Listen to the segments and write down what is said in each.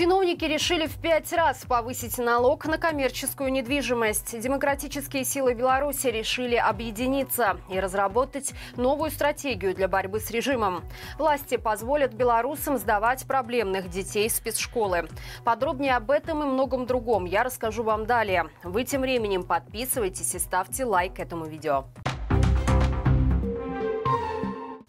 Чиновники решили в пять раз повысить налог на коммерческую недвижимость. Демократические силы Беларуси решили объединиться и разработать новую стратегию для борьбы с режимом. Власти позволят белорусам сдавать проблемных детей в спецшколы. Подробнее об этом и многом другом я расскажу вам далее. Вы тем временем подписывайтесь и ставьте лайк этому видео.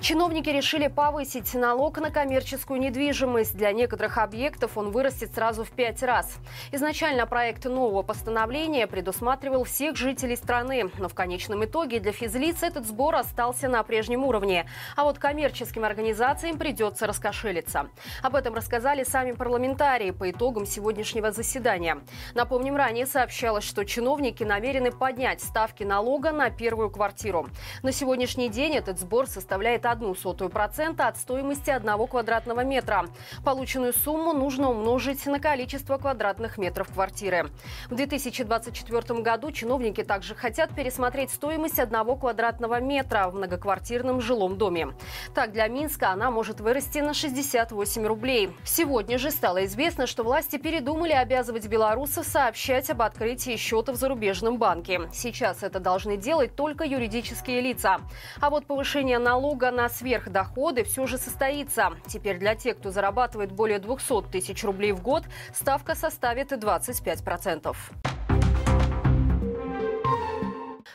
Чиновники решили повысить налог на коммерческую недвижимость. Для некоторых объектов он вырастет сразу в пять раз. Изначально проект нового постановления предусматривал всех жителей страны, но в конечном итоге для физлиц этот сбор остался на прежнем уровне. А вот коммерческим организациям придется раскошелиться. Об этом рассказали сами парламентарии по итогам сегодняшнего заседания. Напомним, ранее сообщалось, что чиновники намерены поднять ставки налога на первую квартиру. На сегодняшний день этот сбор составляет одну сотую процента от стоимости одного квадратного метра. Полученную сумму нужно умножить на количество квадратных метров квартиры. В 2024 году чиновники также хотят пересмотреть стоимость одного квадратного метра в многоквартирном жилом доме. Так, для Минска она может вырасти на 68 рублей. Сегодня же стало известно, что власти передумали обязывать белорусов сообщать об открытии счета в зарубежном банке. Сейчас это должны делать только юридические лица. А вот повышение налога на на сверхдоходы все же состоится. Теперь для тех, кто зарабатывает более 200 тысяч рублей в год, ставка составит 25%.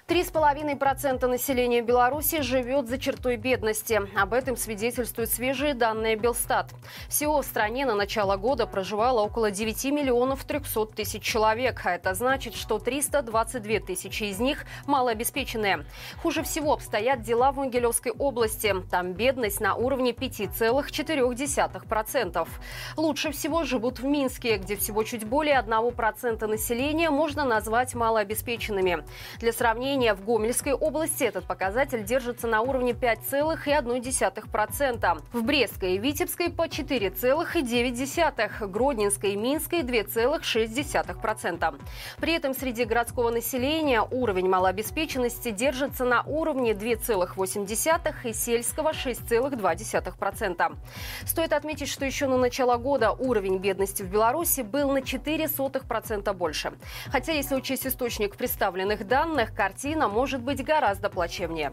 3,5% населения Беларуси живет за чертой бедности. Об этом свидетельствуют свежие данные Белстат. Всего в стране на начало года проживало около 9 миллионов 300 тысяч человек. А это значит, что 322 тысячи из них малообеспеченные. Хуже всего обстоят дела в Могилевской области. Там бедность на уровне 5,4%. Лучше всего живут в Минске, где всего чуть более 1% населения можно назвать малообеспеченными. Для сравнения населения в Гомельской области этот показатель держится на уровне 5,1%. В Брестской и Витебской по 4,9%, Гродненской и Минской 2,6%. При этом среди городского населения уровень малообеспеченности держится на уровне 2,8% и сельского 6,2%. Стоит отметить, что еще на начало года уровень бедности в Беларуси был на 0,04% больше. Хотя, если учесть источник представленных данных, картина картина может быть гораздо плачевнее.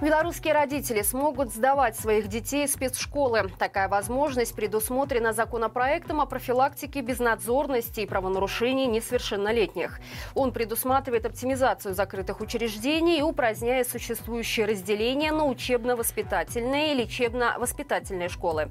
Белорусские родители смогут сдавать своих детей в спецшколы. Такая возможность предусмотрена законопроектом о профилактике безнадзорности и правонарушений несовершеннолетних. Он предусматривает оптимизацию закрытых учреждений и упраздняет существующее разделение на учебно-воспитательные и лечебно-воспитательные школы.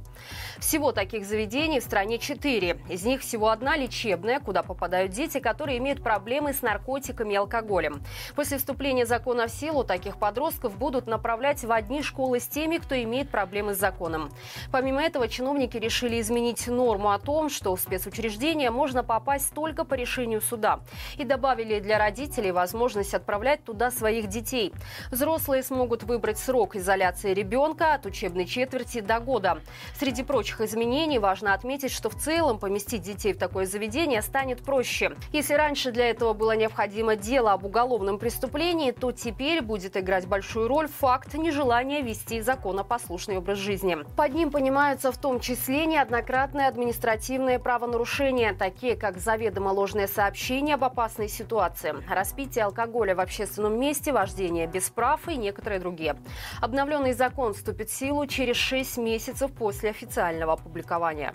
Всего таких заведений в стране четыре. Из них всего одна лечебная, куда попадают дети, которые имеют проблемы с наркотиками и алкоголем. После вступления закона в силу таких подростков будут на направлять в одни школы с теми, кто имеет проблемы с законом. Помимо этого, чиновники решили изменить норму о том, что в спецучреждение можно попасть только по решению суда. И добавили для родителей возможность отправлять туда своих детей. Взрослые смогут выбрать срок изоляции ребенка от учебной четверти до года. Среди прочих изменений важно отметить, что в целом поместить детей в такое заведение станет проще. Если раньше для этого было необходимо дело об уголовном преступлении, то теперь будет играть большую роль факт факт нежелания вести законопослушный образ жизни. Под ним понимаются в том числе неоднократные административные правонарушения, такие как заведомо ложное сообщение об опасной ситуации, распитие алкоголя в общественном месте, вождение без прав и некоторые другие. Обновленный закон вступит в силу через 6 месяцев после официального опубликования.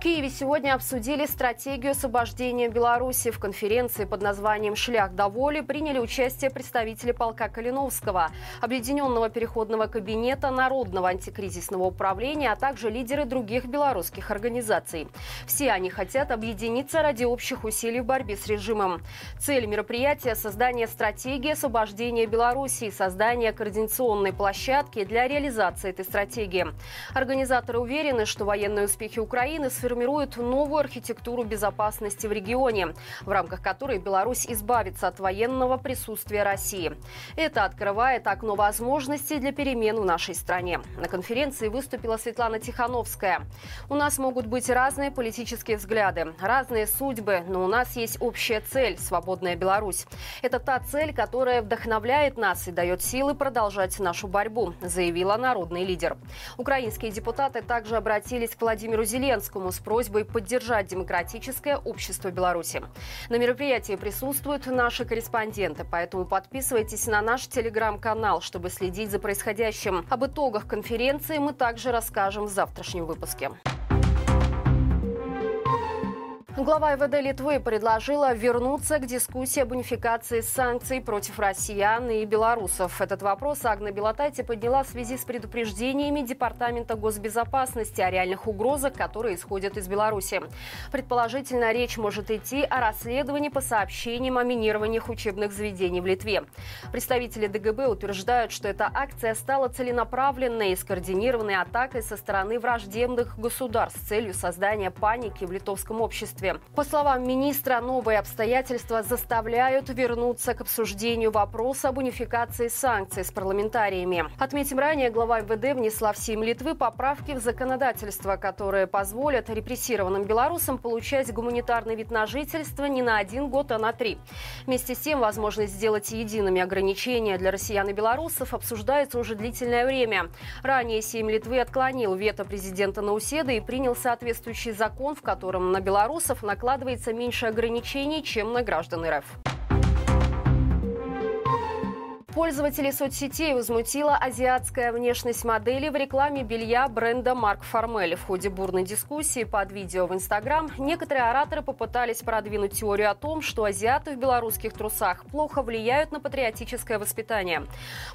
Киеве сегодня обсудили стратегию освобождения Беларуси. В конференции под названием «Шлях до воли» приняли участие представители полка Калиновского, Объединенного переходного кабинета Народного антикризисного управления, а также лидеры других белорусских организаций. Все они хотят объединиться ради общих усилий в борьбе с режимом. Цель мероприятия – создание стратегии освобождения Беларуси и создание координационной площадки для реализации этой стратегии. Организаторы уверены, что военные успехи Украины сформируют сформирует новую архитектуру безопасности в регионе, в рамках которой Беларусь избавится от военного присутствия России. Это открывает окно возможностей для перемен в нашей стране. На конференции выступила Светлана Тихановская. У нас могут быть разные политические взгляды, разные судьбы, но у нас есть общая цель – свободная Беларусь. Это та цель, которая вдохновляет нас и дает силы продолжать нашу борьбу, заявила народный лидер. Украинские депутаты также обратились к Владимиру Зеленскому с просьбой поддержать демократическое общество Беларуси. На мероприятии присутствуют наши корреспонденты, поэтому подписывайтесь на наш телеграм-канал, чтобы следить за происходящим. Об итогах конференции мы также расскажем в завтрашнем выпуске. Глава МВД Литвы предложила вернуться к дискуссии об унификации санкций против россиян и белорусов. Этот вопрос Агна Белотайте подняла в связи с предупреждениями Департамента госбезопасности о реальных угрозах, которые исходят из Беларуси. Предположительно, речь может идти о расследовании по сообщениям о минированиях учебных заведений в Литве. Представители ДГБ утверждают, что эта акция стала целенаправленной и скоординированной атакой со стороны враждебных государств с целью создания паники в литовском обществе. По словам министра, новые обстоятельства заставляют вернуться к обсуждению вопроса об унификации санкций с парламентариями. Отметим ранее, глава МВД внесла в Сейм Литвы поправки в законодательство, которые позволят репрессированным белорусам получать гуманитарный вид на жительство не на один год, а на три. Вместе с тем, возможность сделать едиными ограничения для россиян и белорусов обсуждается уже длительное время. Ранее Сейм Литвы отклонил вето президента Науседа и принял соответствующий закон, в котором на белорусов накладывается меньше ограничений, чем на граждан РФ. Пользователей соцсетей возмутила азиатская внешность модели в рекламе белья бренда Марк Формель. В ходе бурной дискуссии под видео в Инстаграм некоторые ораторы попытались продвинуть теорию о том, что азиаты в белорусских трусах плохо влияют на патриотическое воспитание.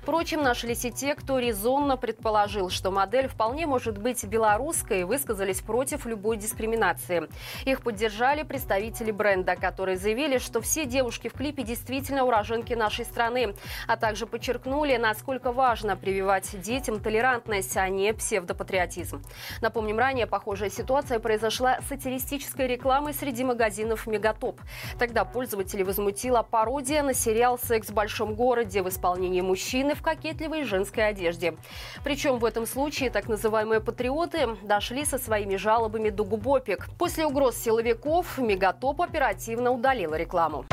Впрочем, нашлись и те, кто резонно предположил, что модель вполне может быть белорусской и высказались против любой дискриминации. Их поддержали представители бренда, которые заявили, что все девушки в клипе действительно уроженки нашей страны, а также подчеркнули, насколько важно прививать детям толерантность, а не псевдопатриотизм. Напомним, ранее похожая ситуация произошла с сатиристической рекламой среди магазинов «Мегатоп». Тогда пользователи возмутила пародия на сериал «Секс в большом городе» в исполнении мужчины в кокетливой женской одежде. Причем в этом случае так называемые патриоты дошли со своими жалобами до губопик. После угроз силовиков «Мегатоп» оперативно удалила рекламу.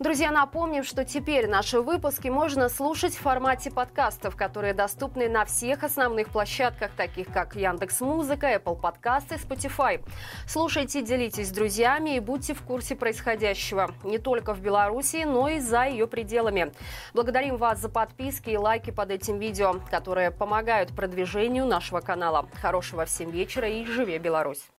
Друзья, напомним, что теперь наши выпуски можно слушать в формате подкастов, которые доступны на всех основных площадках, таких как Яндекс Музыка, Apple Подкасты, Spotify. Слушайте, делитесь с друзьями и будьте в курсе происходящего не только в Беларуси, но и за ее пределами. Благодарим вас за подписки и лайки под этим видео, которые помогают продвижению нашего канала. Хорошего всем вечера и живе Беларусь!